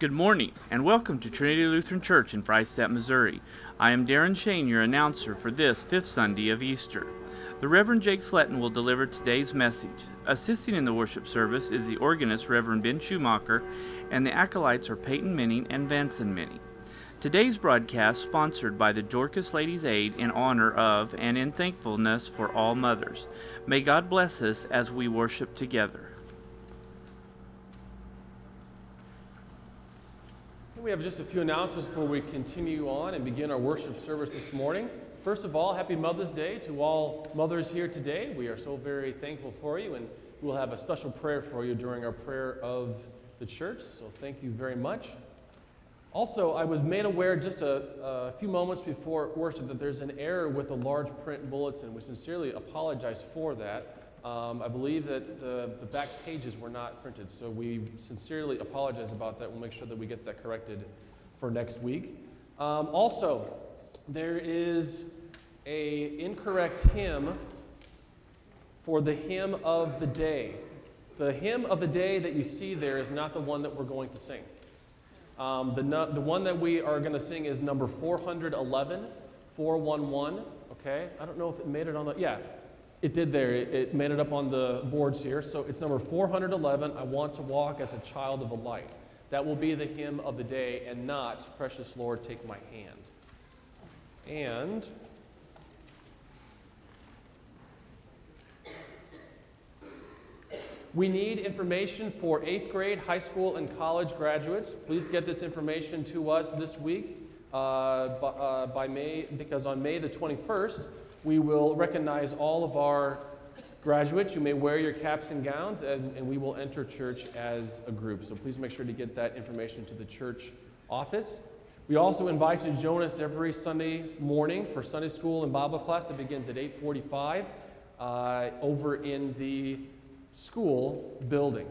Good morning, and welcome to Trinity Lutheran Church in Freistatt, Missouri. I am Darren Shane, your announcer for this fifth Sunday of Easter. The Reverend Jake Sletton will deliver today's message. Assisting in the worship service is the organist Reverend Ben Schumacher, and the acolytes are Peyton Minning and Vanson Minning. Today's broadcast sponsored by the Dorcas Ladies Aid in honor of and in thankfulness for all mothers. May God bless us as we worship together. We have just a few announcements before we continue on and begin our worship service this morning. First of all, happy Mother's Day to all mothers here today. We are so very thankful for you, and we'll have a special prayer for you during our prayer of the church. So thank you very much. Also, I was made aware just a, a few moments before worship that there's an error with the large print bulletin. We sincerely apologize for that. Um, I believe that the, the back pages were not printed, so we sincerely apologize about that. We'll make sure that we get that corrected for next week. Um, also, there is a incorrect hymn for the hymn of the day. The hymn of the day that you see there is not the one that we're going to sing. Um, the, the one that we are going to sing is number 411, 411. Okay? I don't know if it made it on the. Yeah, it did there. It, it made it up on the boards here. So it's number 411. I want to walk as a child of the light. That will be the hymn of the day and not Precious Lord, Take My Hand. And we need information for eighth grade, high school, and college graduates. Please get this information to us this week uh, by, uh, by May, because on May the 21st, we will recognize all of our graduates. You may wear your caps and gowns, and, and we will enter church as a group. So please make sure to get that information to the church office. We also invite you to join us every Sunday morning for Sunday school and Bible class that begins at 8:45 uh, over in the school building.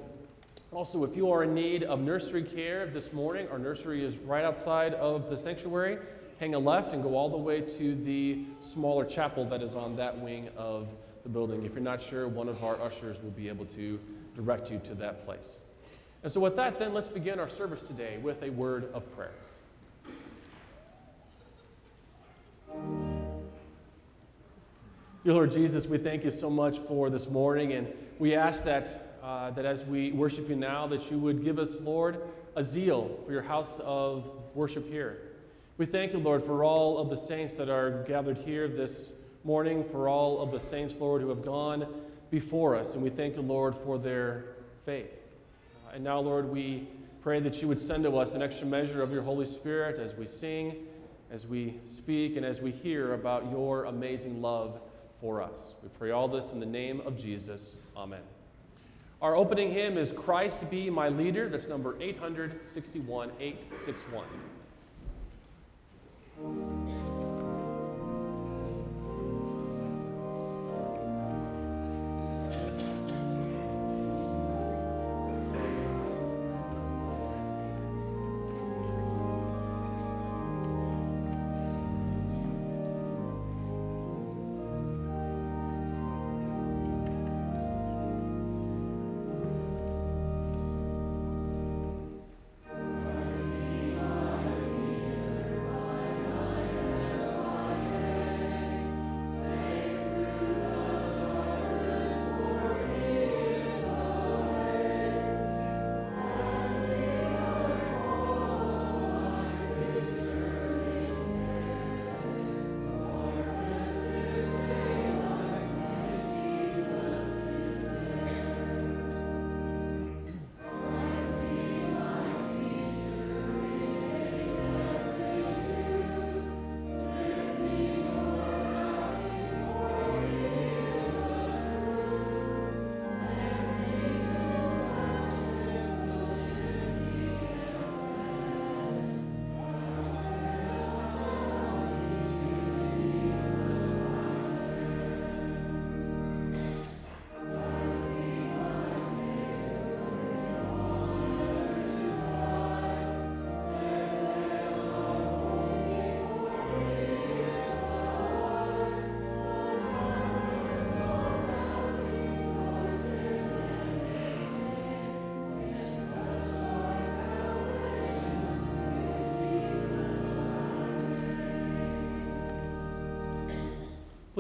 Also, if you are in need of nursery care this morning, our nursery is right outside of the sanctuary hang a left and go all the way to the smaller chapel that is on that wing of the building. If you're not sure, one of our ushers will be able to direct you to that place. And so, with that, then let's begin our service today with a word of prayer. Dear Lord Jesus, we thank you so much for this morning, and we ask that, uh, that as we worship you now, that you would give us, Lord, a zeal for your house of worship here. We thank you, Lord, for all of the saints that are gathered here this morning, for all of the saints, Lord, who have gone before us. And we thank you, Lord, for their faith. Uh, and now, Lord, we pray that you would send to us an extra measure of your Holy Spirit as we sing, as we speak, and as we hear about your amazing love for us. We pray all this in the name of Jesus. Amen. Our opening hymn is Christ Be My Leader. That's number 861, 861. Thank you.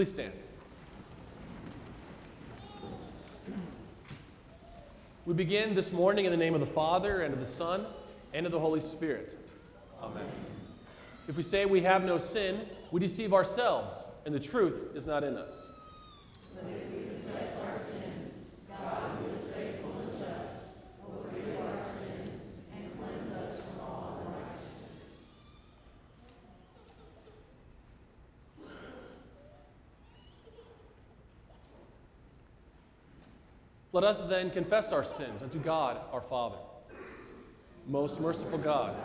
Please stand. We begin this morning in the name of the Father, and of the Son, and of the Holy Spirit. Amen. If we say we have no sin, we deceive ourselves, and the truth is not in us. Let us then confess our sins unto God our Father. Most merciful God.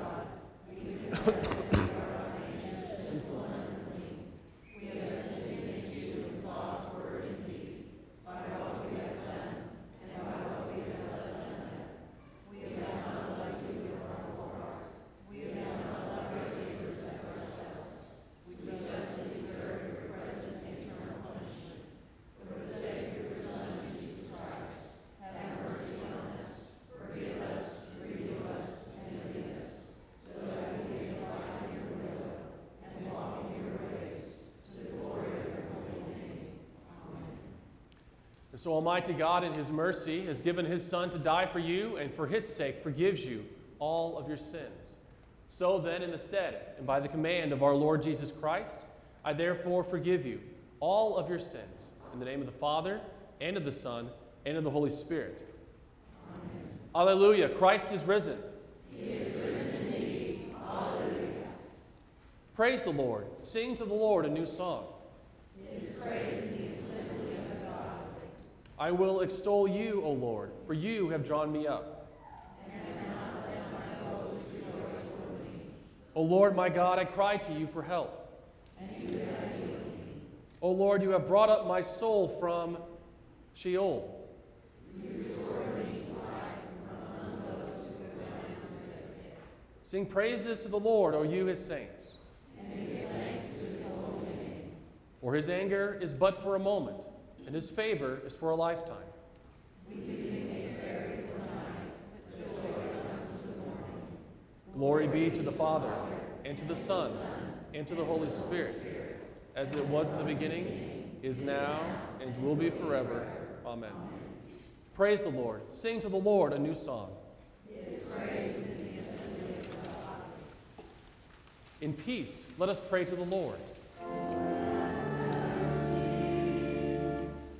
So, Almighty God, in His mercy, has given His Son to die for you, and for His sake forgives you all of your sins. So then, in the stead and by the command of our Lord Jesus Christ, I therefore forgive you all of your sins, in the name of the Father, and of the Son, and of the Holy Spirit. Amen. Alleluia. Christ is risen. He is risen indeed. Alleluia. Praise the Lord. Sing to the Lord a new song. His praise I will extol you, O Lord, for you have drawn me up. O Lord my God, I cry to you for help. O Lord, you have brought up my soul from Sheol. Sing praises to the Lord, O you his saints. For his anger is but for a moment and his favor is for a lifetime. Glory be to the Father, and to the Son, and to the Holy Spirit, as it was in the beginning, is now, and will be forever. Amen. Praise the Lord. Sing to the Lord a new song. In peace, let us pray to the Lord.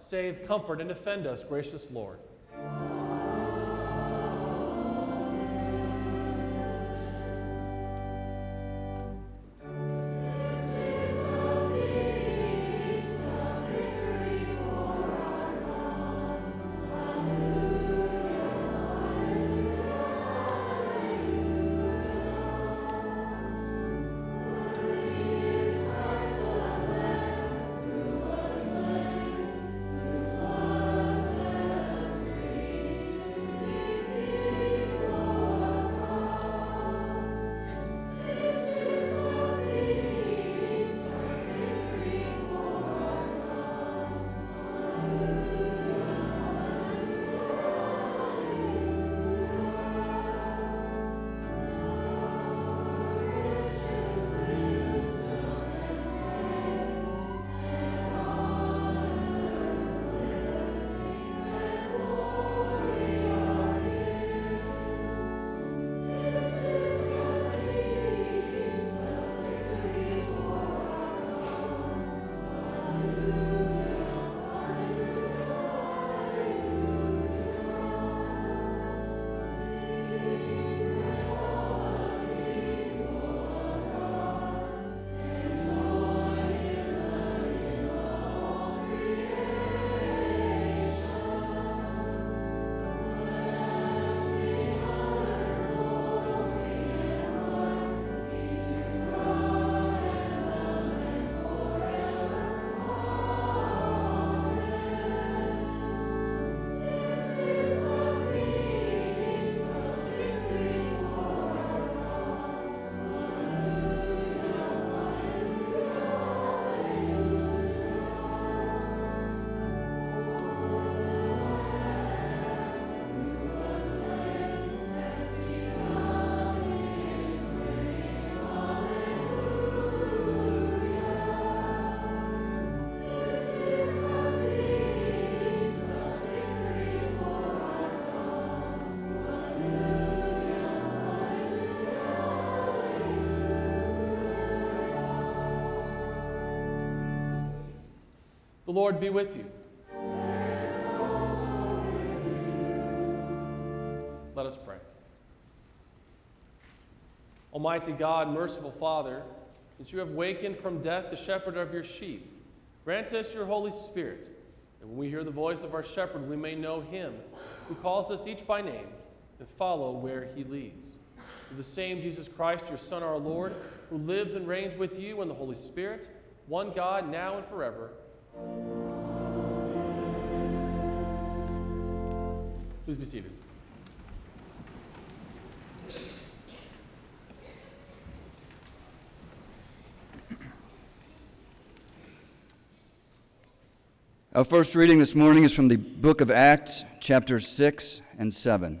save, comfort, and defend us, gracious Lord. The Lord be with you. Let us pray. Almighty God, merciful Father, since you have wakened from death the shepherd of your sheep, grant us your Holy Spirit, that when we hear the voice of our shepherd, we may know him who calls us each by name and follow where he leads. Through the same Jesus Christ, your Son, our Lord, who lives and reigns with you in the Holy Spirit, one God, now and forever. Please be seated. Our first reading this morning is from the book of Acts, chapters 6 and 7.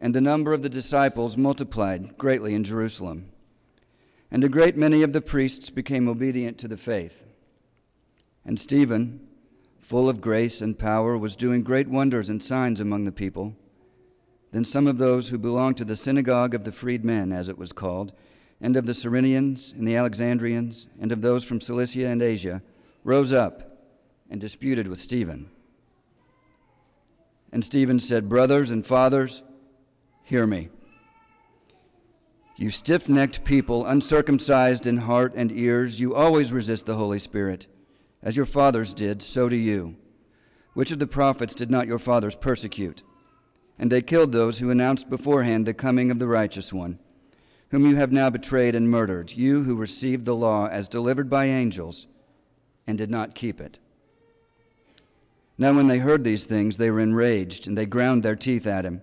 and the number of the disciples multiplied greatly in Jerusalem. And a great many of the priests became obedient to the faith. And Stephen, full of grace and power, was doing great wonders and signs among the people. Then some of those who belonged to the synagogue of the freedmen, as it was called, and of the Cyrenians and the Alexandrians, and of those from Cilicia and Asia, rose up and disputed with Stephen. And Stephen said, Brothers and fathers, Hear me. You stiff necked people, uncircumcised in heart and ears, you always resist the Holy Spirit. As your fathers did, so do you. Which of the prophets did not your fathers persecute? And they killed those who announced beforehand the coming of the righteous one, whom you have now betrayed and murdered, you who received the law as delivered by angels and did not keep it. Now, when they heard these things, they were enraged, and they ground their teeth at him.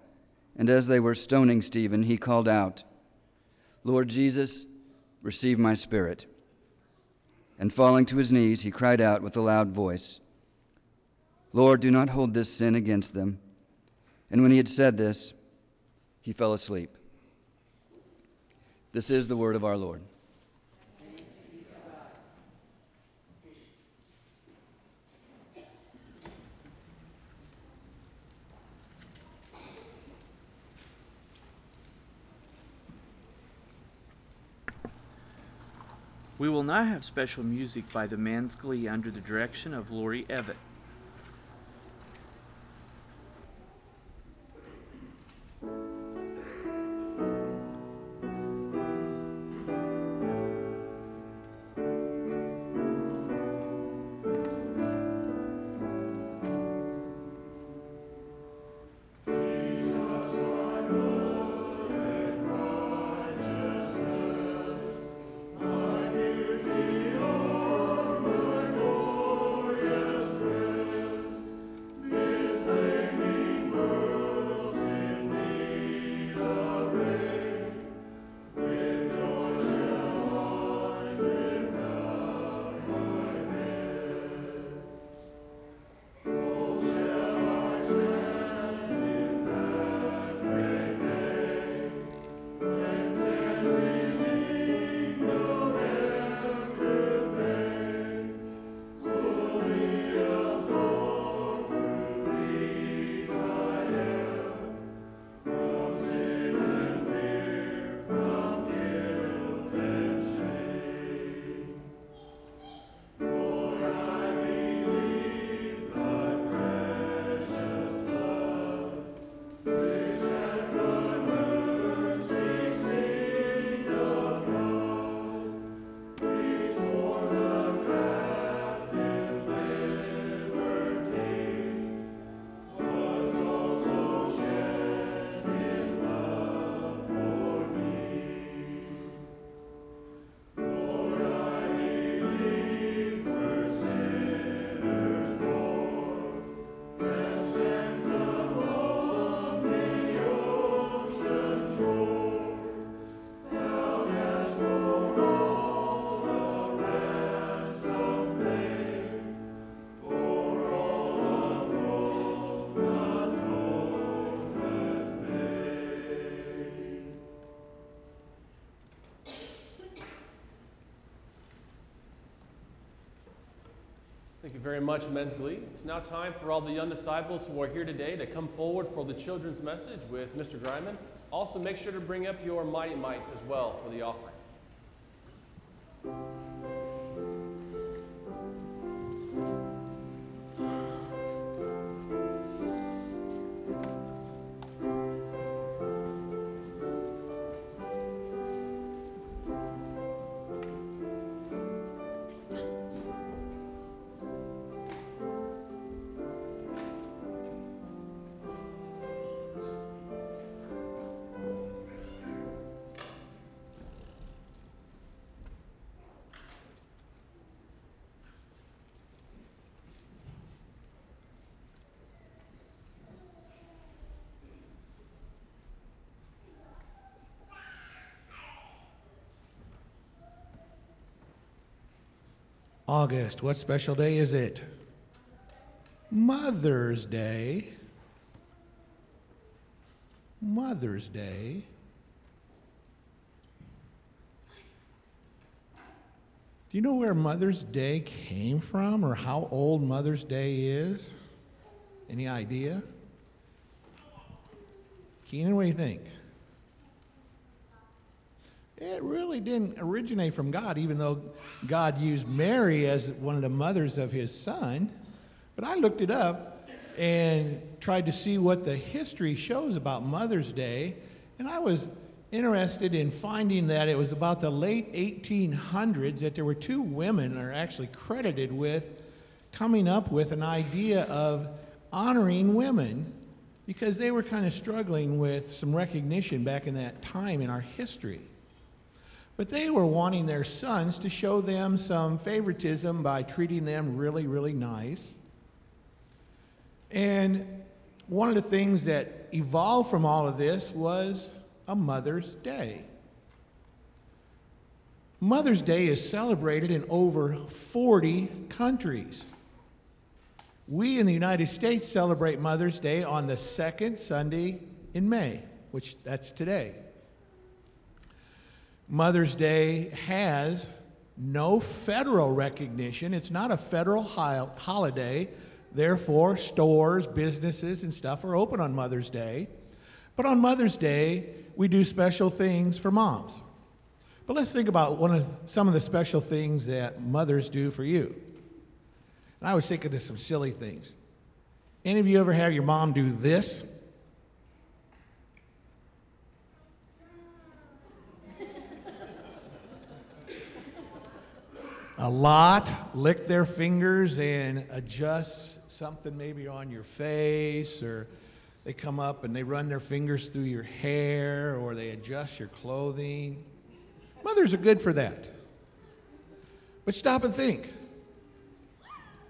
And as they were stoning Stephen, he called out, Lord Jesus, receive my spirit. And falling to his knees, he cried out with a loud voice, Lord, do not hold this sin against them. And when he had said this, he fell asleep. This is the word of our Lord. We will now have special music by the Men's Glee under the direction of Lori Evett. You very much, Men's Glee. It's now time for all the young disciples who are here today to come forward for the children's message with Mr. Dryman. Also, make sure to bring up your mighty mites as well for the offering. August. What special day is it? Mother's Day. Mother's Day. Do you know where Mother's Day came from or how old Mother's Day is? Any idea? Keenan, what do you think? Really didn't originate from God, even though God used Mary as one of the mothers of his son. But I looked it up and tried to see what the history shows about Mother's Day, and I was interested in finding that it was about the late 1800s that there were two women are actually credited with coming up with an idea of honoring women because they were kind of struggling with some recognition back in that time in our history. But they were wanting their sons to show them some favoritism by treating them really, really nice. And one of the things that evolved from all of this was a Mother's Day. Mother's Day is celebrated in over 40 countries. We in the United States celebrate Mother's Day on the second Sunday in May, which that's today. Mother's Day has no federal recognition. It's not a federal holiday. Therefore, stores, businesses, and stuff are open on Mother's Day. But on Mother's Day, we do special things for moms. But let's think about one of some of the special things that mothers do for you. And I was thinking of some silly things. Any of you ever have your mom do this? A lot lick their fingers and adjust something maybe on your face or they come up and they run their fingers through your hair or they adjust your clothing. Mothers are good for that. But stop and think.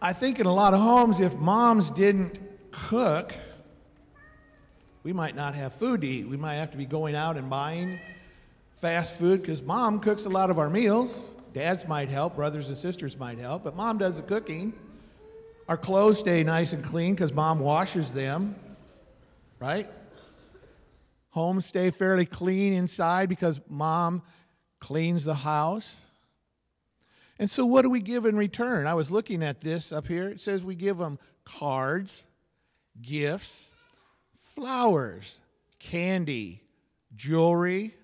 I think in a lot of homes, if moms didn't cook, we might not have food to eat. We might have to be going out and buying fast food because mom cooks a lot of our meals. Dads might help, brothers and sisters might help, but mom does the cooking. Our clothes stay nice and clean because mom washes them, right? Homes stay fairly clean inside because mom cleans the house. And so, what do we give in return? I was looking at this up here. It says we give them cards, gifts, flowers, candy, jewelry,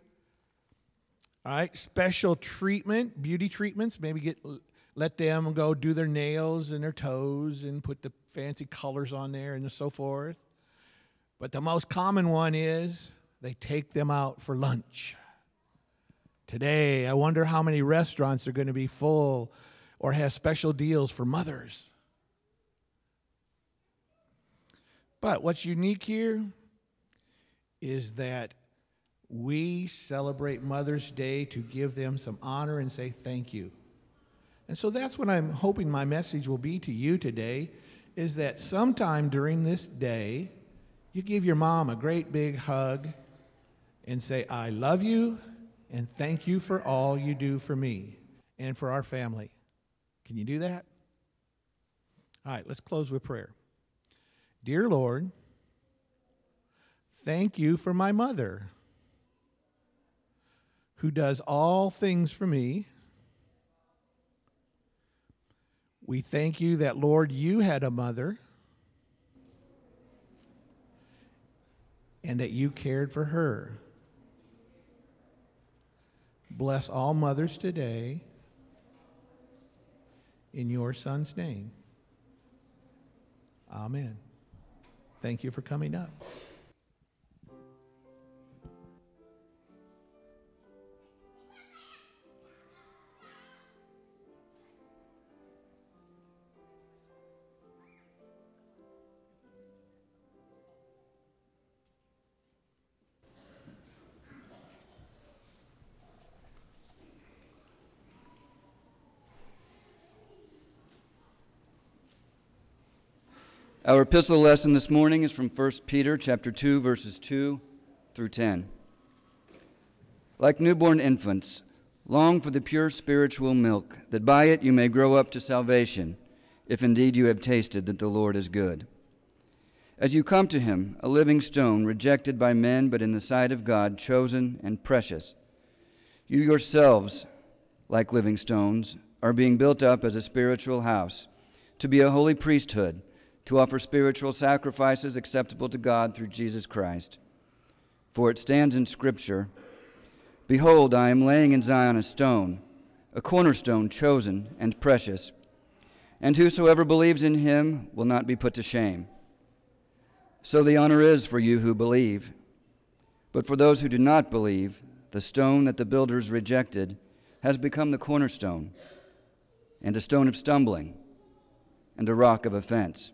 all right, special treatment, beauty treatments. Maybe get let them go do their nails and their toes and put the fancy colors on there and so forth. But the most common one is they take them out for lunch. Today, I wonder how many restaurants are going to be full or have special deals for mothers. But what's unique here is that we celebrate Mother's Day to give them some honor and say thank you. And so that's what I'm hoping my message will be to you today is that sometime during this day, you give your mom a great big hug and say, I love you and thank you for all you do for me and for our family. Can you do that? All right, let's close with prayer. Dear Lord, thank you for my mother who does all things for me. We thank you that, Lord, you had a mother and that you cared for her. Bless all mothers today in your son's name. Amen. Thank you for coming up. Our epistle lesson this morning is from 1 Peter chapter 2 verses 2 through 10. Like newborn infants, long for the pure spiritual milk, that by it you may grow up to salvation, if indeed you have tasted that the Lord is good. As you come to him, a living stone, rejected by men, but in the sight of God, chosen and precious, you yourselves, like living stones, are being built up as a spiritual house, to be a holy priesthood to offer spiritual sacrifices acceptable to God through Jesus Christ. For it stands in Scripture Behold, I am laying in Zion a stone, a cornerstone chosen and precious, and whosoever believes in him will not be put to shame. So the honor is for you who believe. But for those who do not believe, the stone that the builders rejected has become the cornerstone, and a stone of stumbling, and a rock of offense.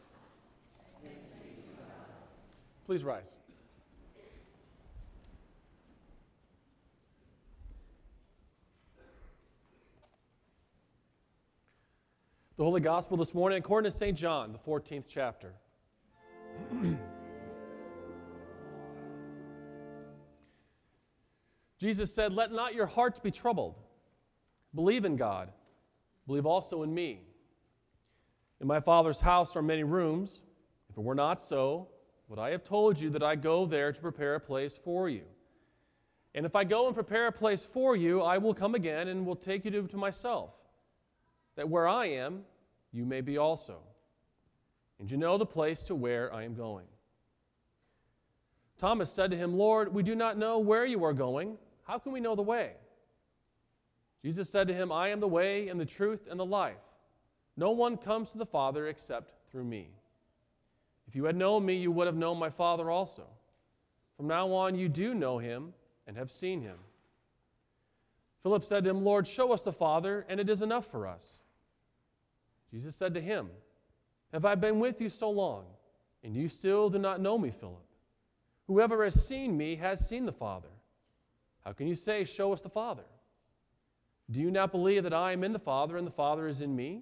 Please rise. The Holy Gospel this morning, according to St. John, the 14th chapter. Jesus said, Let not your hearts be troubled. Believe in God. Believe also in me. In my Father's house are many rooms. If it were not so, would I have told you that I go there to prepare a place for you? And if I go and prepare a place for you, I will come again and will take you to, to myself, that where I am, you may be also. And you know the place to where I am going. Thomas said to him, Lord, we do not know where you are going. How can we know the way? Jesus said to him, I am the way and the truth and the life. No one comes to the Father except through me. If you had known me, you would have known my Father also. From now on, you do know him and have seen him. Philip said to him, Lord, show us the Father, and it is enough for us. Jesus said to him, Have I been with you so long, and you still do not know me, Philip? Whoever has seen me has seen the Father. How can you say, Show us the Father? Do you not believe that I am in the Father, and the Father is in me?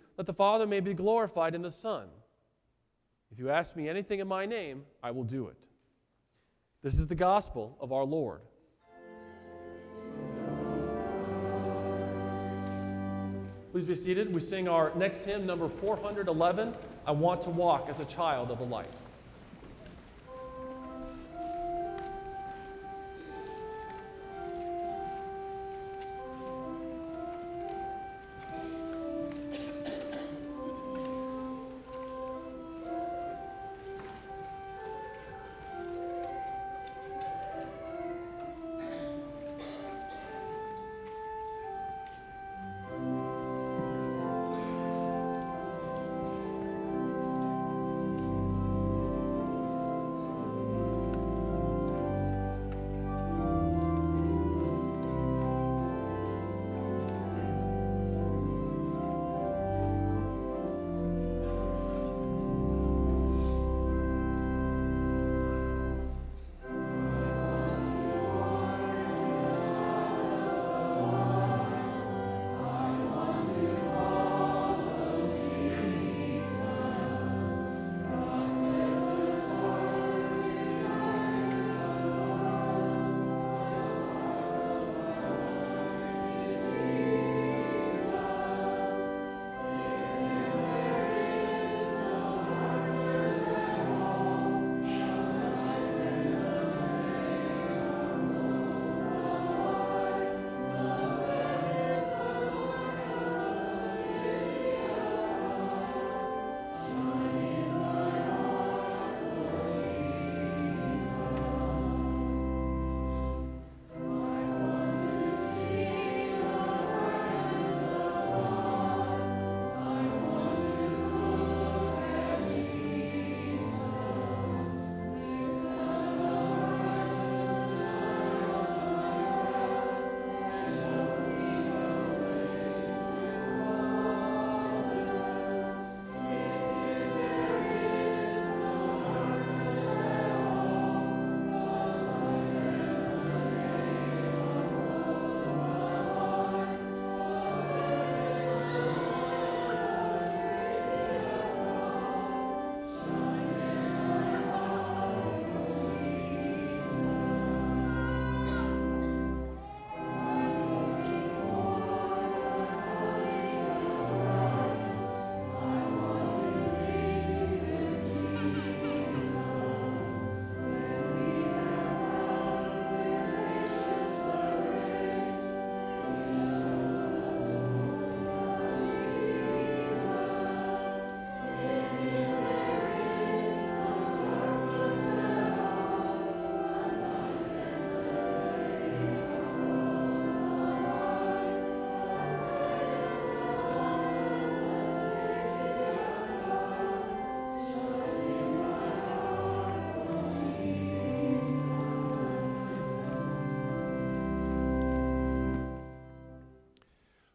that the Father may be glorified in the Son. If you ask me anything in my name, I will do it. This is the gospel of our Lord. Please be seated. We sing our next hymn, number 411 I Want to Walk as a Child of the Light.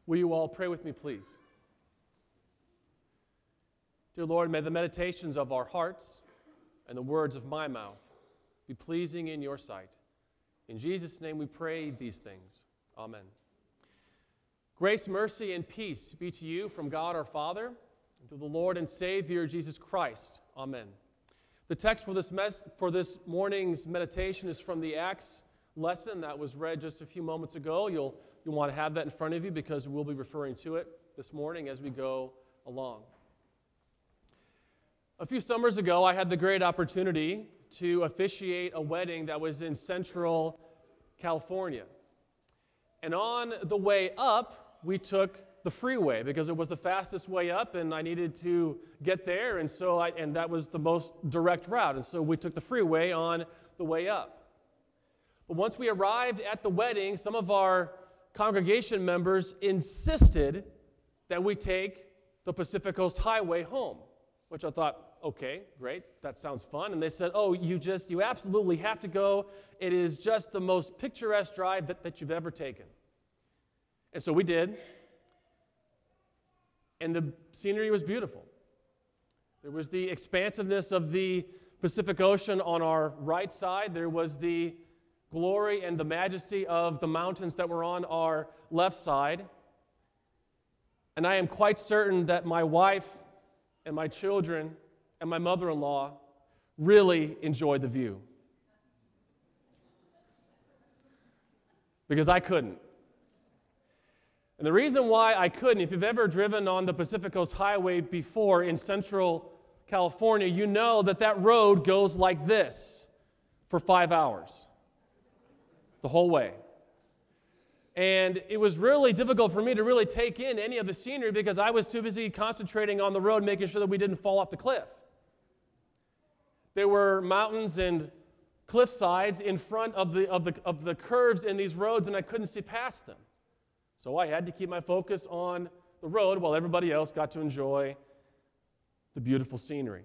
Will you all pray with me, please? Dear Lord, may the meditations of our hearts and the words of my mouth be pleasing in your sight. In Jesus' name we pray these things. Amen. Grace, mercy, and peace be to you from God our Father and through the Lord and Savior Jesus Christ. Amen. The text for this, mes- for this morning's meditation is from the Acts lesson that was read just a few moments ago. You'll, you'll want to have that in front of you because we'll be referring to it this morning as we go along. A few summers ago, I had the great opportunity to officiate a wedding that was in central California. And on the way up, we took the freeway because it was the fastest way up and I needed to get there and so I, and that was the most direct route and so we took the freeway on the way up. But once we arrived at the wedding, some of our congregation members insisted that we take the Pacific Coast Highway home, which I thought, okay, great, that sounds fun. And they said, oh, you just, you absolutely have to go. It is just the most picturesque drive that, that you've ever taken. And so we did. And the scenery was beautiful. There was the expansiveness of the Pacific Ocean on our right side. There was the glory and the majesty of the mountains that were on our left side. And I am quite certain that my wife and my children and my mother in law really enjoyed the view. Because I couldn't. And the reason why I couldn't, if you've ever driven on the Pacific Coast Highway before in central California, you know that that road goes like this for five hours, the whole way. And it was really difficult for me to really take in any of the scenery because I was too busy concentrating on the road, making sure that we didn't fall off the cliff. There were mountains and cliff sides in front of the, of, the, of the curves in these roads, and I couldn't see past them. So I had to keep my focus on the road while everybody else got to enjoy the beautiful scenery.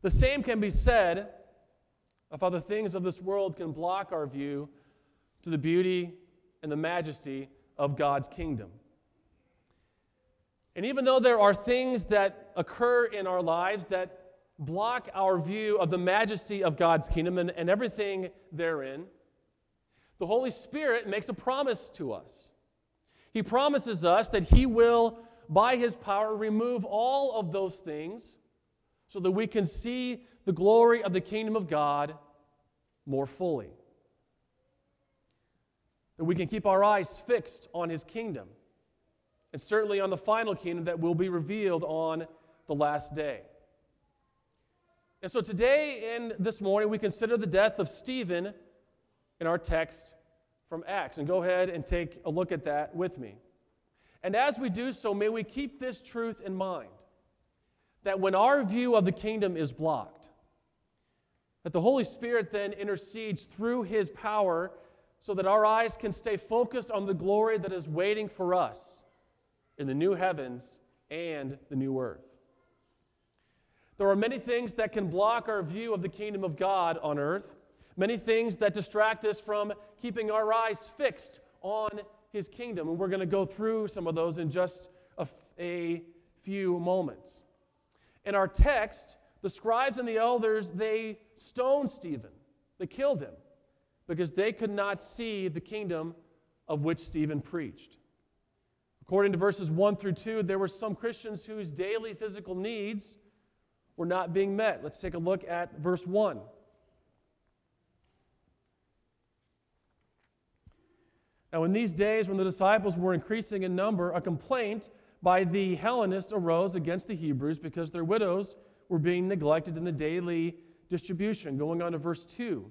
The same can be said of how the things of this world can block our view to the beauty and the majesty of God's kingdom. And even though there are things that occur in our lives that block our view of the majesty of God's kingdom and, and everything therein, the Holy Spirit makes a promise to us. He promises us that He will, by His power, remove all of those things so that we can see the glory of the kingdom of God more fully. That we can keep our eyes fixed on His kingdom and certainly on the final kingdom that will be revealed on the last day. And so today and this morning, we consider the death of Stephen in our text from Acts. And go ahead and take a look at that with me. And as we do so, may we keep this truth in mind that when our view of the kingdom is blocked, that the Holy Spirit then intercedes through his power so that our eyes can stay focused on the glory that is waiting for us in the new heavens and the new earth. There are many things that can block our view of the kingdom of God on earth, many things that distract us from keeping our eyes fixed on his kingdom. And we're going to go through some of those in just a, a few moments. In our text, the scribes and the elders, they stoned Stephen. They killed him because they could not see the kingdom of which Stephen preached. According to verses 1 through 2, there were some Christians whose daily physical needs were not being met. Let's take a look at verse 1. Now, in these days, when the disciples were increasing in number, a complaint by the Hellenists arose against the Hebrews because their widows were being neglected in the daily distribution. Going on to verse 2.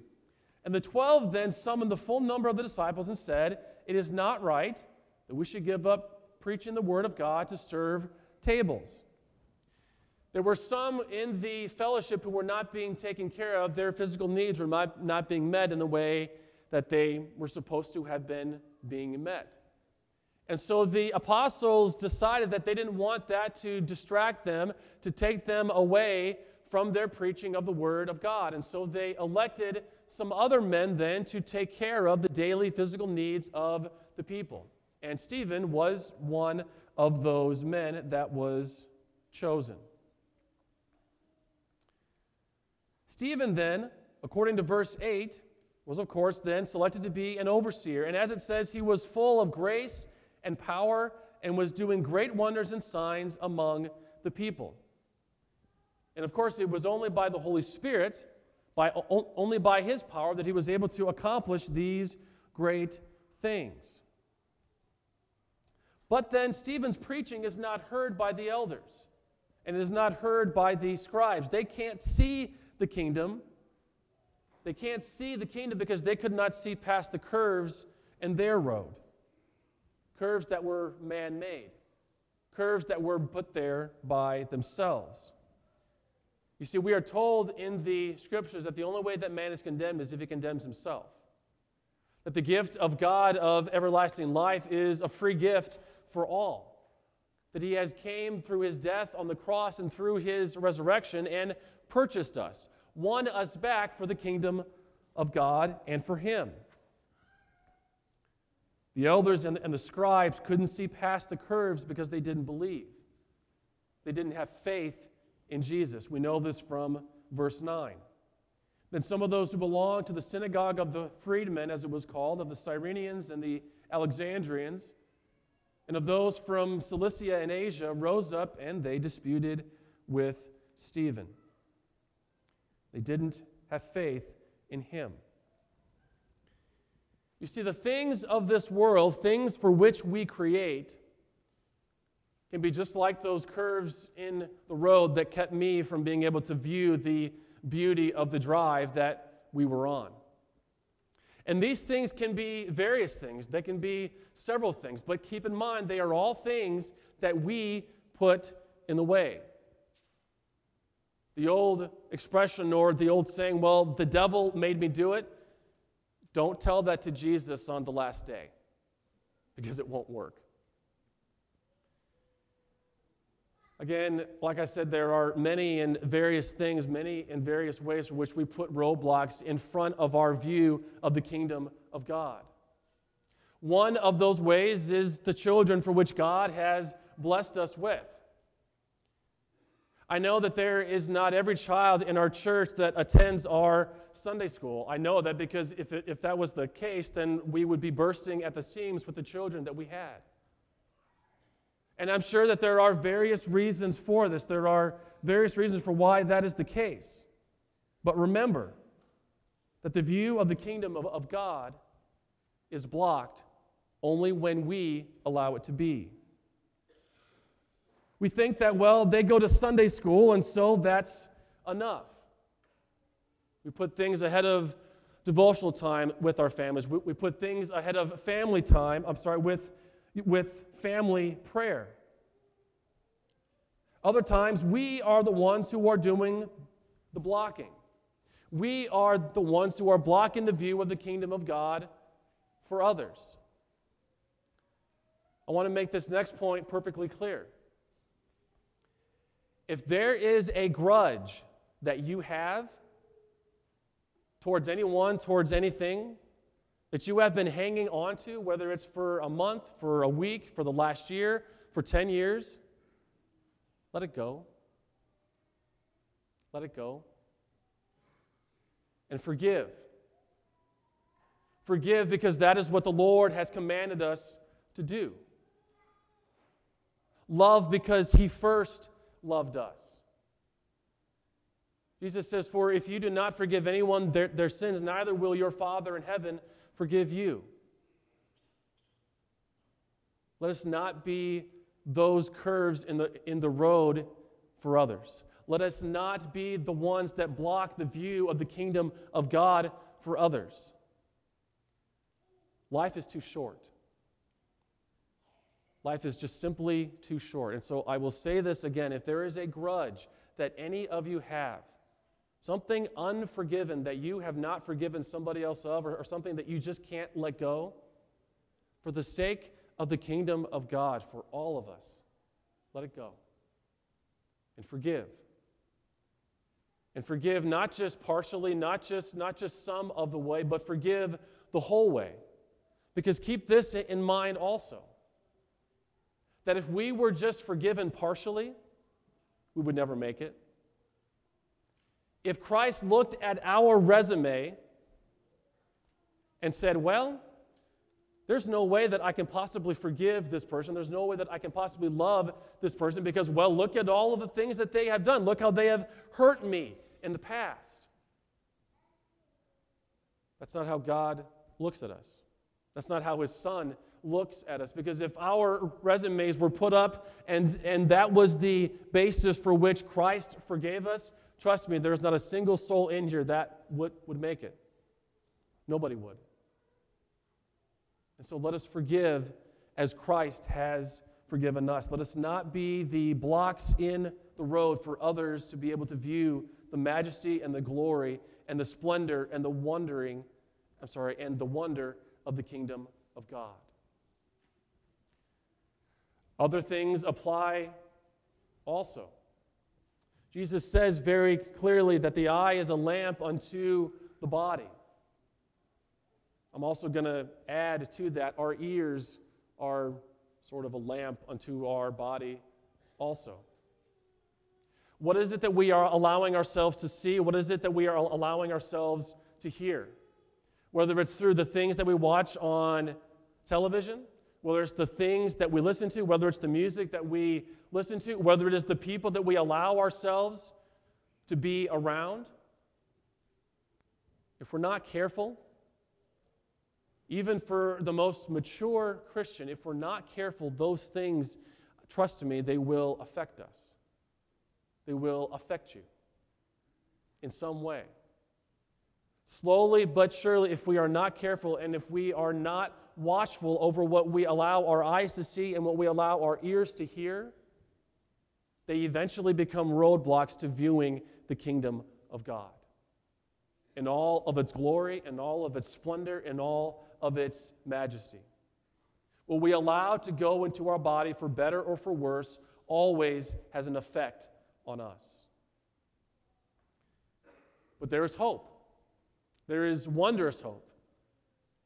And the twelve then summoned the full number of the disciples and said, It is not right that we should give up preaching the word of God to serve tables. There were some in the fellowship who were not being taken care of. Their physical needs were not, not being met in the way that they were supposed to have been being met. And so the apostles decided that they didn't want that to distract them, to take them away from their preaching of the Word of God. And so they elected some other men then to take care of the daily physical needs of the people. And Stephen was one of those men that was chosen. Stephen, then, according to verse 8, was of course then selected to be an overseer. And as it says, he was full of grace and power and was doing great wonders and signs among the people. And of course, it was only by the Holy Spirit, by, only by his power, that he was able to accomplish these great things. But then Stephen's preaching is not heard by the elders, and it is not heard by the scribes. They can't see the kingdom. They can't see the kingdom because they could not see past the curves in their road. Curves that were man made, curves that were put there by themselves. You see, we are told in the scriptures that the only way that man is condemned is if he condemns himself. That the gift of God of everlasting life is a free gift for all. That he has came through his death on the cross and through his resurrection and purchased us, won us back for the kingdom of God and for him. The elders and, and the scribes couldn't see past the curves because they didn't believe. They didn't have faith in Jesus. We know this from verse 9. Then some of those who belonged to the synagogue of the freedmen, as it was called, of the Cyrenians and the Alexandrians, and of those from Cilicia and Asia, rose up and they disputed with Stephen. They didn't have faith in him. You see, the things of this world, things for which we create, can be just like those curves in the road that kept me from being able to view the beauty of the drive that we were on. And these things can be various things, they can be several things, but keep in mind they are all things that we put in the way. The old expression or the old saying, well, the devil made me do it, don't tell that to Jesus on the last day because it won't work. Again, like I said, there are many and various things, many and various ways for which we put roadblocks in front of our view of the kingdom of God. One of those ways is the children for which God has blessed us with. I know that there is not every child in our church that attends our Sunday school. I know that because if, it, if that was the case, then we would be bursting at the seams with the children that we had. And I'm sure that there are various reasons for this. There are various reasons for why that is the case. But remember that the view of the kingdom of, of God is blocked only when we allow it to be. We think that, well, they go to Sunday school, and so that's enough. We put things ahead of devotional time with our families. We, we put things ahead of family time, I'm sorry, with, with family prayer. Other times, we are the ones who are doing the blocking. We are the ones who are blocking the view of the kingdom of God for others. I want to make this next point perfectly clear. If there is a grudge that you have towards anyone, towards anything that you have been hanging on to, whether it's for a month, for a week, for the last year, for 10 years, let it go. Let it go. And forgive. Forgive because that is what the Lord has commanded us to do. Love because He first loved us. Jesus says, For if you do not forgive anyone their, their sins, neither will your Father in heaven forgive you. Let us not be those curves in the, in the road for others. Let us not be the ones that block the view of the kingdom of God for others. Life is too short. Life is just simply too short. And so I will say this again if there is a grudge that any of you have, something unforgiven that you have not forgiven somebody else of, or, or something that you just can't let go, for the sake of the kingdom of God for all of us, let it go. And forgive. And forgive not just partially, not just, not just some of the way, but forgive the whole way. Because keep this in mind also that if we were just forgiven partially, we would never make it. If Christ looked at our resume and said, Well, there's no way that I can possibly forgive this person. There's no way that I can possibly love this person because, well, look at all of the things that they have done. Look how they have hurt me in the past. That's not how God looks at us. That's not how His Son looks at us. Because if our resumes were put up and, and that was the basis for which Christ forgave us, trust me, there's not a single soul in here that would, would make it. Nobody would. And so let us forgive as Christ has forgiven us. Let us not be the blocks in the road for others to be able to view the majesty and the glory and the splendor and the wondering, I'm sorry, and the wonder of the kingdom of God. Other things apply also. Jesus says very clearly that the eye is a lamp unto the body. I'm also going to add to that our ears are sort of a lamp unto our body also. What is it that we are allowing ourselves to see? What is it that we are allowing ourselves to hear? Whether it's through the things that we watch on television, whether it's the things that we listen to, whether it's the music that we listen to, whether it is the people that we allow ourselves to be around. If we're not careful, even for the most mature Christian, if we're not careful, those things, trust me, they will affect us. They will affect you in some way. Slowly but surely, if we are not careful and if we are not watchful over what we allow our eyes to see and what we allow our ears to hear, they eventually become roadblocks to viewing the kingdom of God in all of its glory and all of its splendor and all of its majesty. What we allow to go into our body for better or for worse always has an effect on us. But there is hope. There is wondrous hope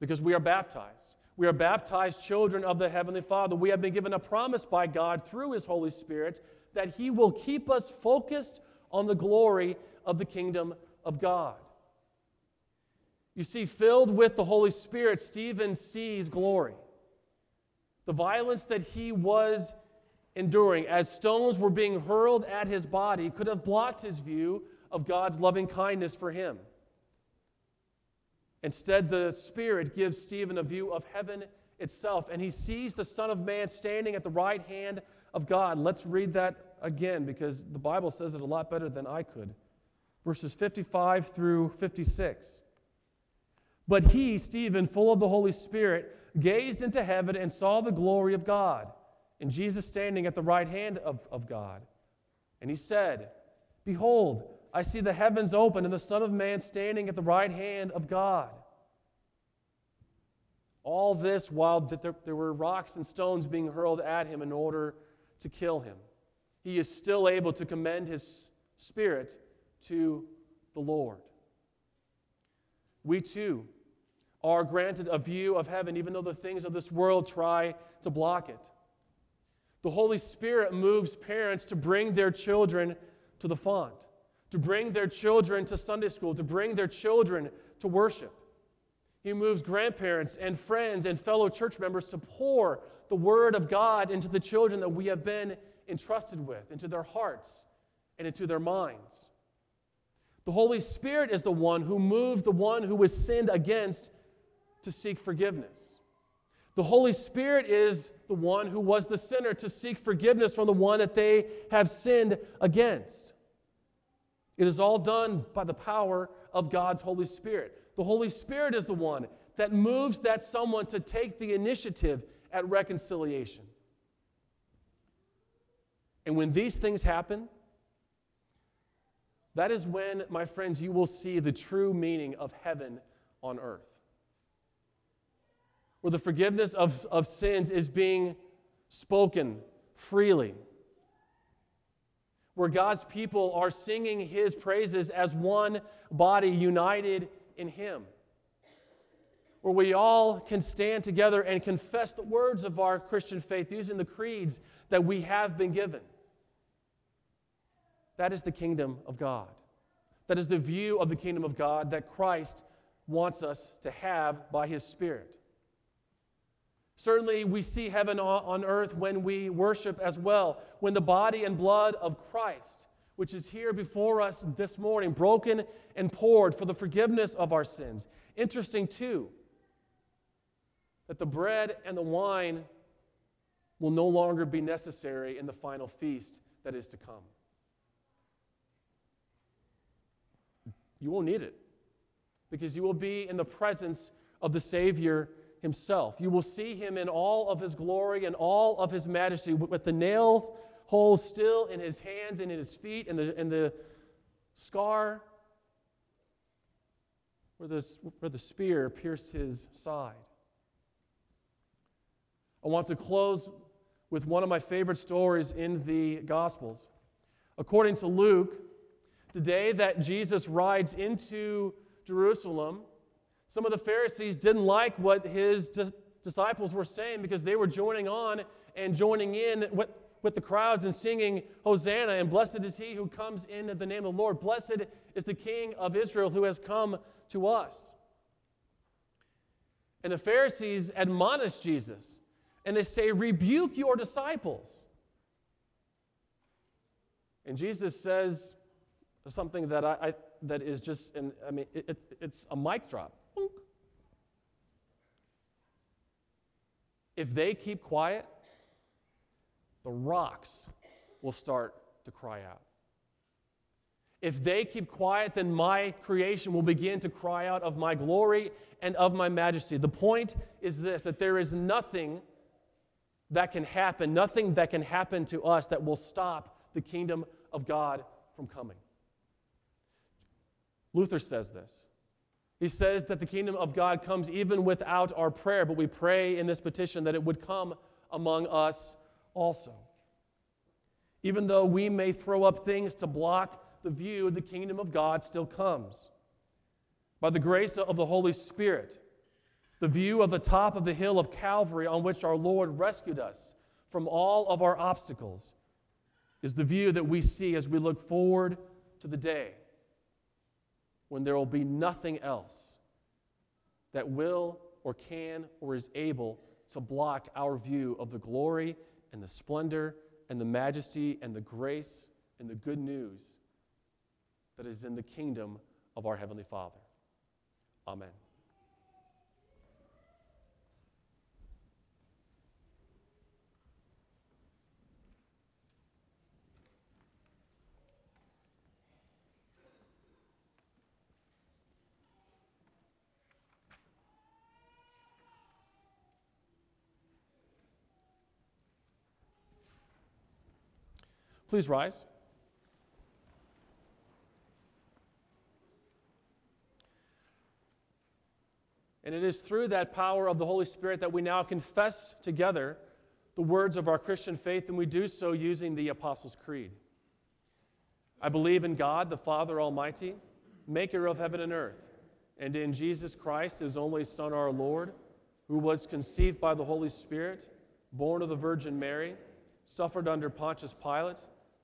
because we are baptized. We are baptized children of the Heavenly Father. We have been given a promise by God through His Holy Spirit that He will keep us focused on the glory of the kingdom of God. You see, filled with the Holy Spirit, Stephen sees glory. The violence that he was enduring as stones were being hurled at his body could have blocked his view of God's loving kindness for him. Instead, the Spirit gives Stephen a view of heaven itself, and he sees the Son of Man standing at the right hand of God. Let's read that again because the Bible says it a lot better than I could. Verses 55 through 56. But he, Stephen, full of the Holy Spirit, gazed into heaven and saw the glory of God, and Jesus standing at the right hand of, of God. And he said, Behold, I see the heavens open and the Son of Man standing at the right hand of God. All this while there, there were rocks and stones being hurled at him in order to kill him. He is still able to commend his spirit to the Lord. We too are granted a view of heaven, even though the things of this world try to block it. The Holy Spirit moves parents to bring their children to the font to bring their children to Sunday school, to bring their children to worship. He moves grandparents and friends and fellow church members to pour the Word of God into the children that we have been entrusted with, into their hearts and into their minds. The Holy Spirit is the one who moves the one who was sinned against to seek forgiveness. The Holy Spirit is the one who was the sinner to seek forgiveness from the one that they have sinned against. It is all done by the power of God's Holy Spirit. The Holy Spirit is the one that moves that someone to take the initiative at reconciliation. And when these things happen, that is when, my friends, you will see the true meaning of heaven on earth. Where the forgiveness of, of sins is being spoken freely where God's people are singing his praises as one body united in him. where we all can stand together and confess the words of our Christian faith using the creeds that we have been given. That is the kingdom of God. That is the view of the kingdom of God that Christ wants us to have by his Spirit. Certainly, we see heaven on earth when we worship as well, when the body and blood of Christ, which is here before us this morning, broken and poured for the forgiveness of our sins. Interesting, too, that the bread and the wine will no longer be necessary in the final feast that is to come. You won't need it because you will be in the presence of the Savior himself. You will see him in all of his glory and all of his majesty, with the nail holes still in his hands and in his feet, and the, and the scar where the, where the spear pierced his side. I want to close with one of my favorite stories in the Gospels. According to Luke, the day that Jesus rides into Jerusalem, some of the Pharisees didn't like what his di- disciples were saying because they were joining on and joining in with, with the crowds and singing, Hosanna, and blessed is he who comes in the name of the Lord. Blessed is the King of Israel who has come to us. And the Pharisees admonish Jesus and they say, Rebuke your disciples. And Jesus says something that, I, I that is just, an, I mean, it, it's a mic drop. If they keep quiet, the rocks will start to cry out. If they keep quiet, then my creation will begin to cry out of my glory and of my majesty. The point is this that there is nothing that can happen, nothing that can happen to us that will stop the kingdom of God from coming. Luther says this. He says that the kingdom of God comes even without our prayer, but we pray in this petition that it would come among us also. Even though we may throw up things to block the view, the kingdom of God still comes. By the grace of the Holy Spirit, the view of the top of the hill of Calvary on which our Lord rescued us from all of our obstacles is the view that we see as we look forward to the day when there will be nothing else that will or can or is able to block our view of the glory and the splendor and the majesty and the grace and the good news that is in the kingdom of our Heavenly Father. Amen. Please rise. And it is through that power of the Holy Spirit that we now confess together the words of our Christian faith, and we do so using the Apostles' Creed. I believe in God, the Father Almighty, maker of heaven and earth, and in Jesus Christ, his only Son, our Lord, who was conceived by the Holy Spirit, born of the Virgin Mary, suffered under Pontius Pilate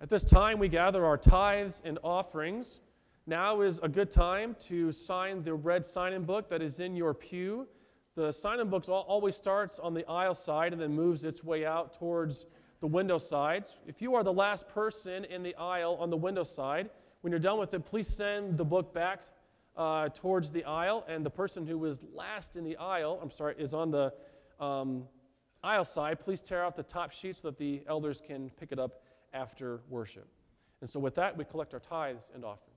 At this time, we gather our tithes and offerings. Now is a good time to sign the red sign in book that is in your pew. The sign in book always starts on the aisle side and then moves its way out towards the window sides. If you are the last person in the aisle on the window side, when you're done with it, please send the book back uh, towards the aisle. And the person who was last in the aisle, I'm sorry, is on the um, aisle side. Please tear out the top sheet so that the elders can pick it up after worship. And so, with that, we collect our tithes and offerings.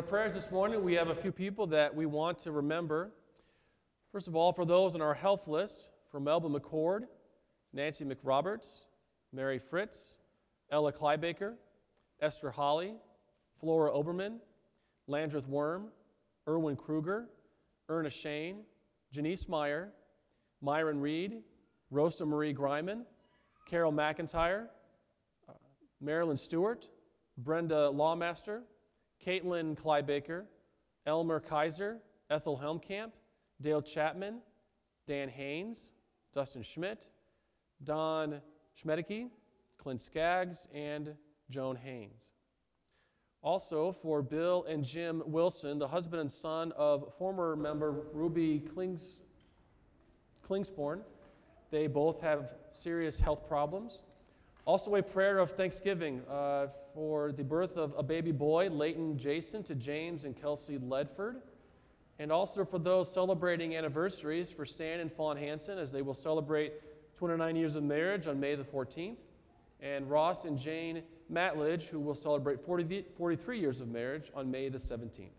Our prayers this morning, we have a few people that we want to remember. First of all, for those on our health list, for Melba McCord, Nancy McRoberts, Mary Fritz, Ella Kleibaker, Esther Holly, Flora Oberman, Landreth Worm, Erwin Kruger, Erna Shane, Janice Meyer, Myron Reed, Rosa Marie Griman, Carol McIntyre, uh, Marilyn Stewart, Brenda Lawmaster, Caitlin Kleibaker, Elmer Kaiser, Ethel Helmkamp, Dale Chapman, Dan Haynes, Dustin Schmidt, Don Schmedeke, Clint Skaggs, and Joan Haynes. Also, for Bill and Jim Wilson, the husband and son of former member Ruby Klings, Klingsporn, they both have serious health problems. Also, a prayer of thanksgiving uh, for the birth of a baby boy, Leighton Jason, to James and Kelsey Ledford. And also for those celebrating anniversaries for Stan and Fawn Hansen, as they will celebrate 29 years of marriage on May the 14th. And Ross and Jane Matledge, who will celebrate 40, 43 years of marriage on May the 17th.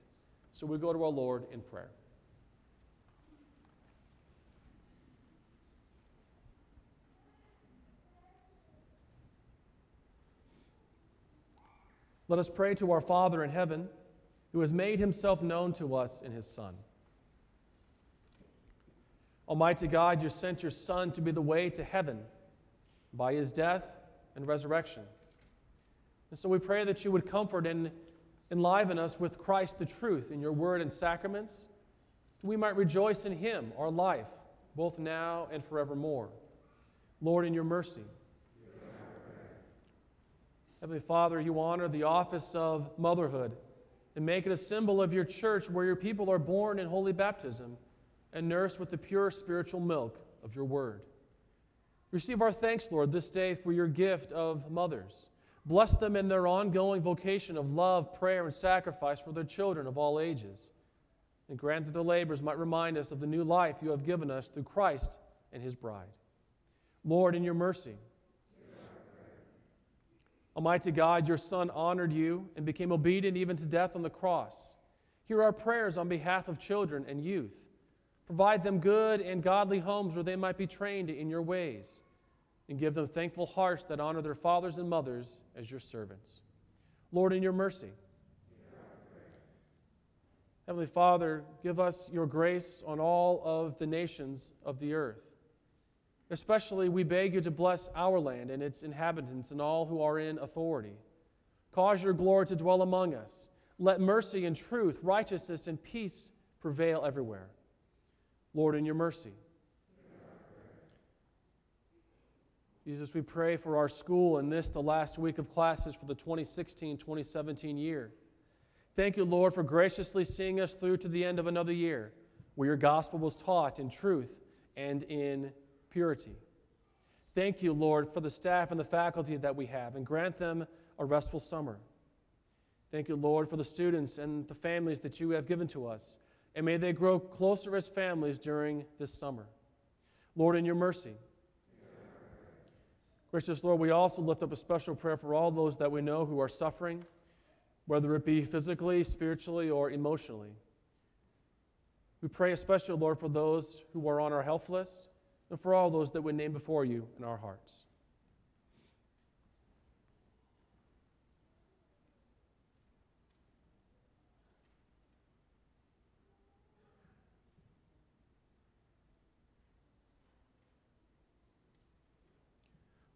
So we go to our Lord in prayer. Let us pray to our Father in heaven, who has made himself known to us in his Son. Almighty God, you sent your Son to be the way to heaven by his death and resurrection. And so we pray that you would comfort and enliven us with Christ the truth in your word and sacraments, that we might rejoice in him, our life, both now and forevermore. Lord, in your mercy, Heavenly Father, you honor the office of motherhood and make it a symbol of your church where your people are born in holy baptism and nursed with the pure spiritual milk of your word. Receive our thanks, Lord, this day for your gift of mothers. Bless them in their ongoing vocation of love, prayer, and sacrifice for their children of all ages. And grant that their labors might remind us of the new life you have given us through Christ and his bride. Lord, in your mercy, Almighty God, your Son honored you and became obedient even to death on the cross. Hear our prayers on behalf of children and youth. Provide them good and godly homes where they might be trained in your ways, and give them thankful hearts that honor their fathers and mothers as your servants. Lord, in your mercy. Heavenly Father, give us your grace on all of the nations of the earth. Especially, we beg you to bless our land and its inhabitants and all who are in authority. Cause your glory to dwell among us. Let mercy and truth, righteousness and peace prevail everywhere. Lord, in your mercy. Jesus, we pray for our school and this, the last week of classes for the 2016 2017 year. Thank you, Lord, for graciously seeing us through to the end of another year where your gospel was taught in truth and in purity. Thank you, Lord, for the staff and the faculty that we have, and grant them a restful summer. Thank you, Lord, for the students and the families that you have given to us, and may they grow closer as families during this summer. Lord, in your mercy. Gracious Lord, we also lift up a special prayer for all those that we know who are suffering, whether it be physically, spiritually, or emotionally. We pray especially, Lord, for those who are on our health list and for all those that we name before you in our hearts.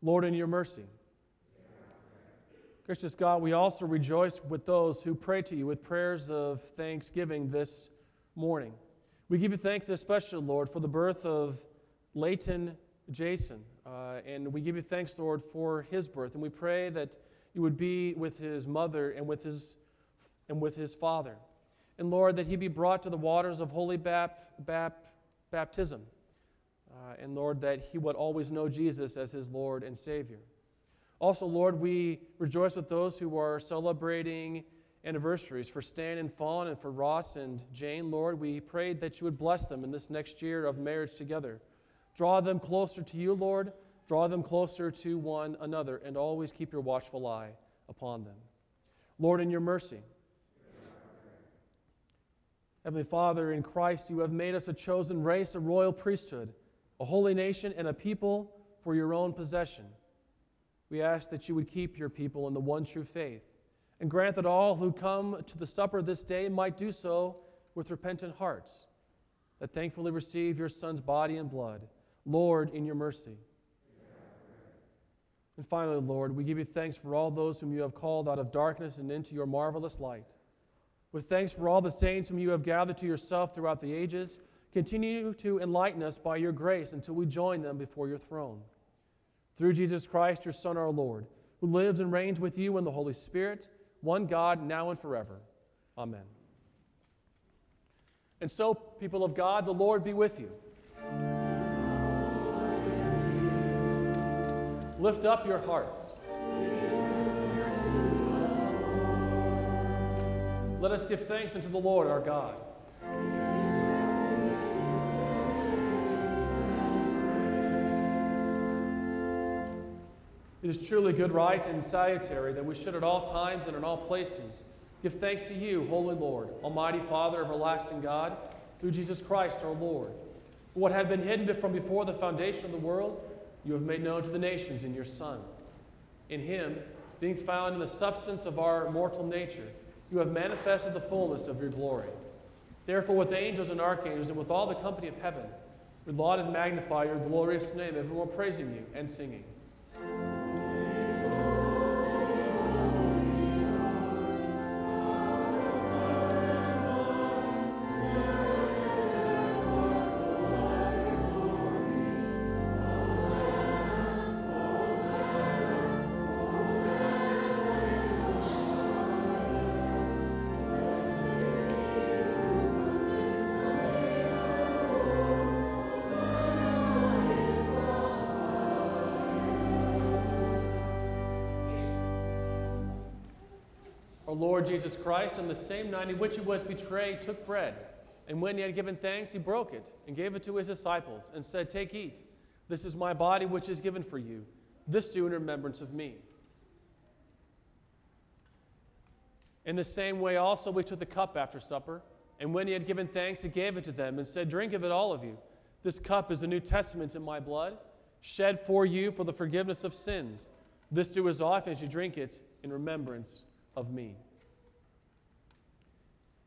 Lord, in your mercy. Gracious God, we also rejoice with those who pray to you with prayers of thanksgiving this morning. We give you thanks especially, Lord, for the birth of Leighton Jason. Uh, and we give you thanks, Lord, for his birth. And we pray that you would be with his mother and with his, and with his father. And Lord, that he be brought to the waters of holy bap, bap, baptism. Uh, and Lord, that he would always know Jesus as his Lord and Savior. Also, Lord, we rejoice with those who are celebrating anniversaries for Stan and Fawn and for Ross and Jane. Lord, we prayed that you would bless them in this next year of marriage together. Draw them closer to you, Lord. Draw them closer to one another, and always keep your watchful eye upon them. Lord, in your mercy. Heavenly Father, in Christ, you have made us a chosen race, a royal priesthood, a holy nation, and a people for your own possession. We ask that you would keep your people in the one true faith, and grant that all who come to the supper this day might do so with repentant hearts, that thankfully receive your Son's body and blood. Lord, in your mercy. And finally, Lord, we give you thanks for all those whom you have called out of darkness and into your marvelous light. With thanks for all the saints whom you have gathered to yourself throughout the ages, continue to enlighten us by your grace until we join them before your throne. Through Jesus Christ, your Son, our Lord, who lives and reigns with you in the Holy Spirit, one God, now and forever. Amen. And so, people of God, the Lord be with you. Lift up your hearts. Let us give thanks unto the Lord our God. It is truly good, right, and salutary that we should at all times and in all places give thanks to you, Holy Lord, Almighty Father, everlasting God, through Jesus Christ our Lord. What had been hidden from before the foundation of the world, you have made known to the nations in your Son. In him, being found in the substance of our mortal nature, you have manifested the fullness of your glory. Therefore, with the angels and archangels and with all the company of heaven, we laud and magnify your glorious name, everyone praising you and singing. Lord Jesus Christ, on the same night in which he was betrayed, took bread. And when he had given thanks, he broke it and gave it to his disciples and said, Take, eat. This is my body, which is given for you. This do in remembrance of me. In the same way, also, we took the cup after supper. And when he had given thanks, he gave it to them and said, Drink of it, all of you. This cup is the New Testament in my blood, shed for you for the forgiveness of sins. This do as often as you drink it in remembrance of me.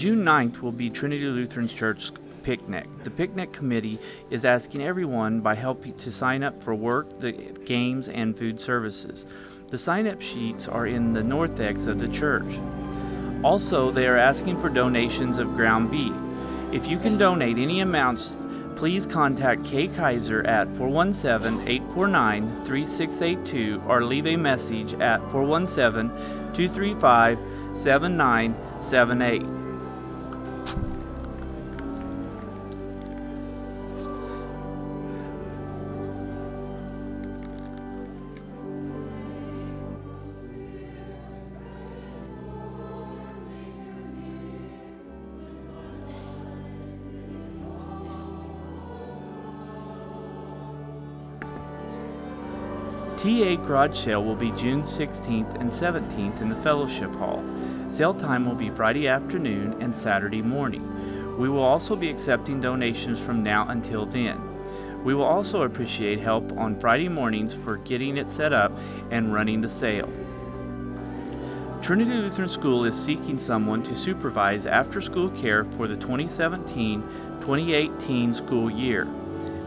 June 9th will be Trinity Lutheran Church picnic. The picnic committee is asking everyone by helping to sign up for work, the games, and food services. The sign up sheets are in the narthex of the church. Also, they are asking for donations of ground beef. If you can donate any amounts, please contact Kay Kaiser at 417 849 3682 or leave a message at 417 235 7978. TA Garage Sale will be June 16th and 17th in the Fellowship Hall. Sale time will be Friday afternoon and Saturday morning. We will also be accepting donations from now until then. We will also appreciate help on Friday mornings for getting it set up and running the sale. Trinity Lutheran School is seeking someone to supervise after school care for the 2017 2018 school year.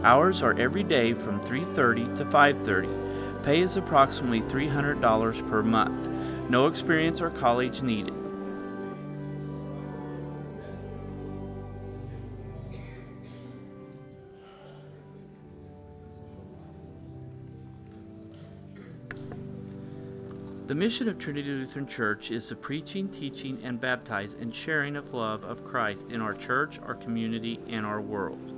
Hours are every day from 3:30 to 5:30. Pay is approximately $300 per month. No experience or college needed. The mission of Trinity Lutheran Church is the preaching, teaching, and baptizing and sharing of love of Christ in our church, our community, and our world.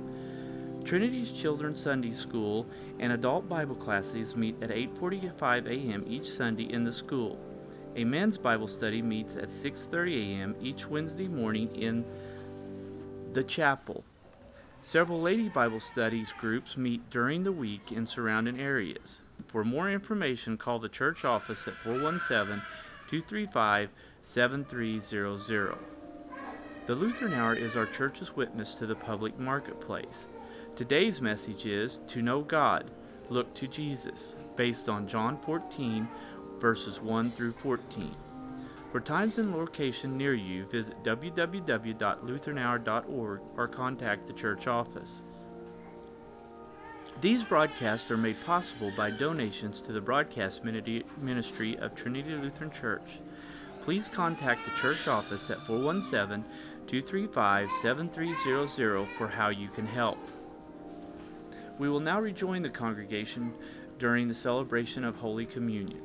Trinity's Children's Sunday School and adult Bible classes meet at 8:45 a.m. each Sunday in the school. A men's Bible study meets at 6:30 a.m. each Wednesday morning in the chapel. Several lady Bible studies groups meet during the week in surrounding areas. For more information, call the church office at 417 235 7300. The Lutheran Hour is our church's witness to the public marketplace. Today's message is To Know God, Look to Jesus, based on John 14, verses 1 through 14. For times and location near you, visit www.lutheranhour.org or contact the church office. These broadcasts are made possible by donations to the broadcast ministry of Trinity Lutheran Church. Please contact the church office at 417 235 7300 for how you can help. We will now rejoin the congregation during the celebration of Holy Communion.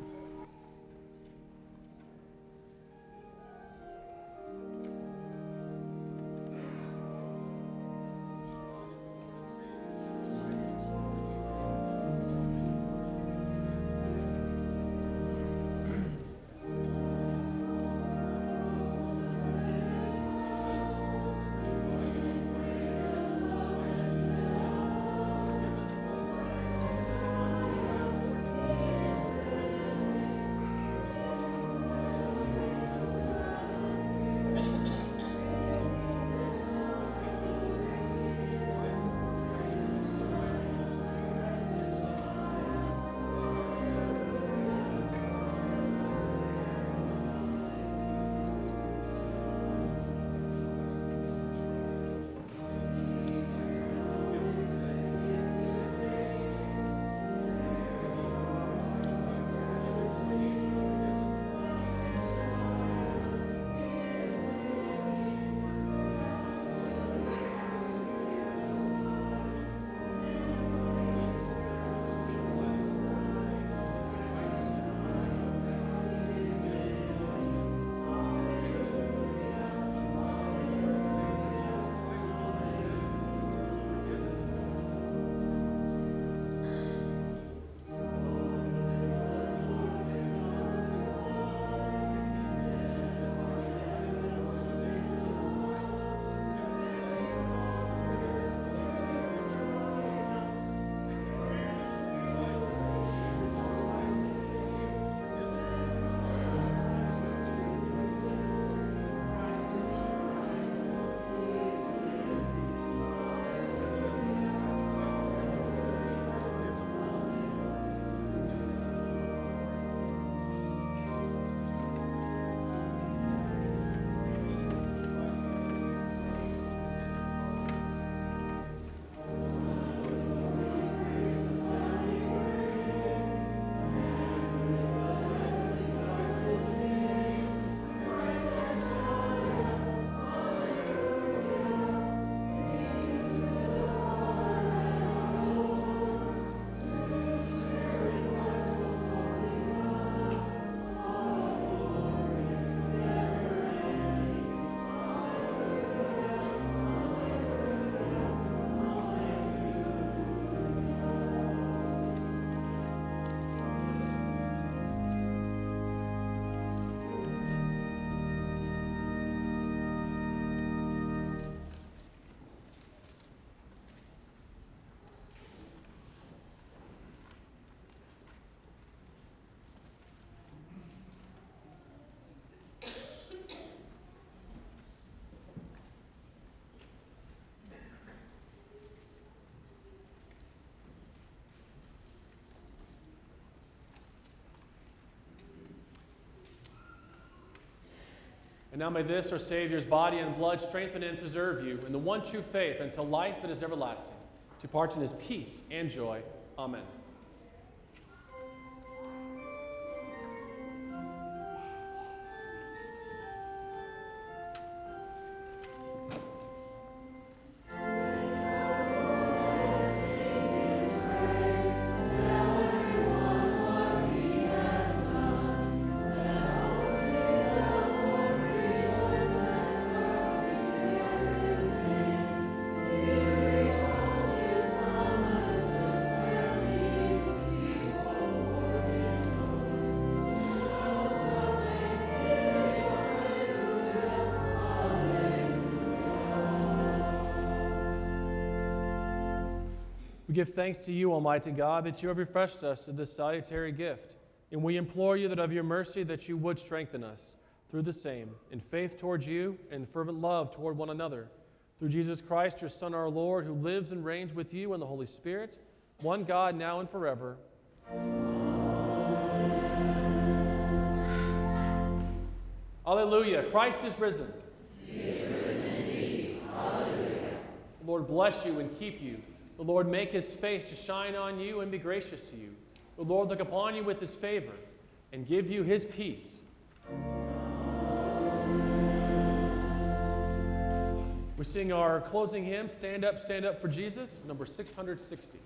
And now may this, our Savior's body and blood, strengthen and preserve you in the one true faith until life that is everlasting. To part in his peace and joy. Amen. We give thanks to you, Almighty God, that you have refreshed us to this salutary gift. And we implore you that of your mercy that you would strengthen us through the same, in faith towards you and fervent love toward one another. Through Jesus Christ, your Son, our Lord, who lives and reigns with you in the Holy Spirit, one God, now and forever. Alleluia. Christ is risen. He is risen indeed. Alleluia. The Lord bless you and keep you. The Lord make his face to shine on you and be gracious to you. The Lord look upon you with his favor and give you his peace. We sing our closing hymn, Stand Up, Stand Up for Jesus, number 660.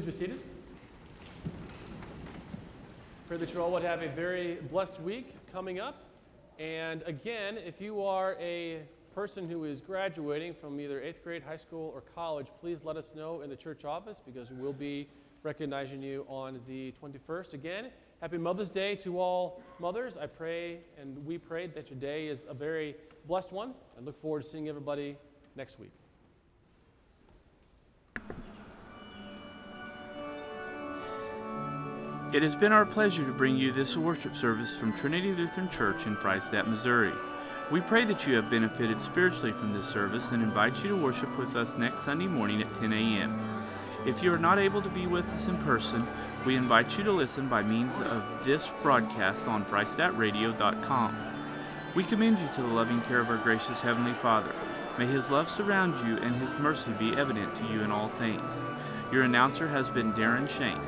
Please be seated. Pray that you all would have a very blessed week coming up. And again, if you are a person who is graduating from either eighth grade, high school, or college, please let us know in the church office because we'll be recognizing you on the 21st. Again, happy Mother's Day to all mothers. I pray and we pray that your day is a very blessed one. I look forward to seeing everybody next week. It has been our pleasure to bring you this worship service from Trinity Lutheran Church in Freistatt, Missouri. We pray that you have benefited spiritually from this service and invite you to worship with us next Sunday morning at 10 a.m. If you are not able to be with us in person, we invite you to listen by means of this broadcast on FreistattRadio.com. We commend you to the loving care of our gracious Heavenly Father. May His love surround you and His mercy be evident to you in all things. Your announcer has been Darren Shane.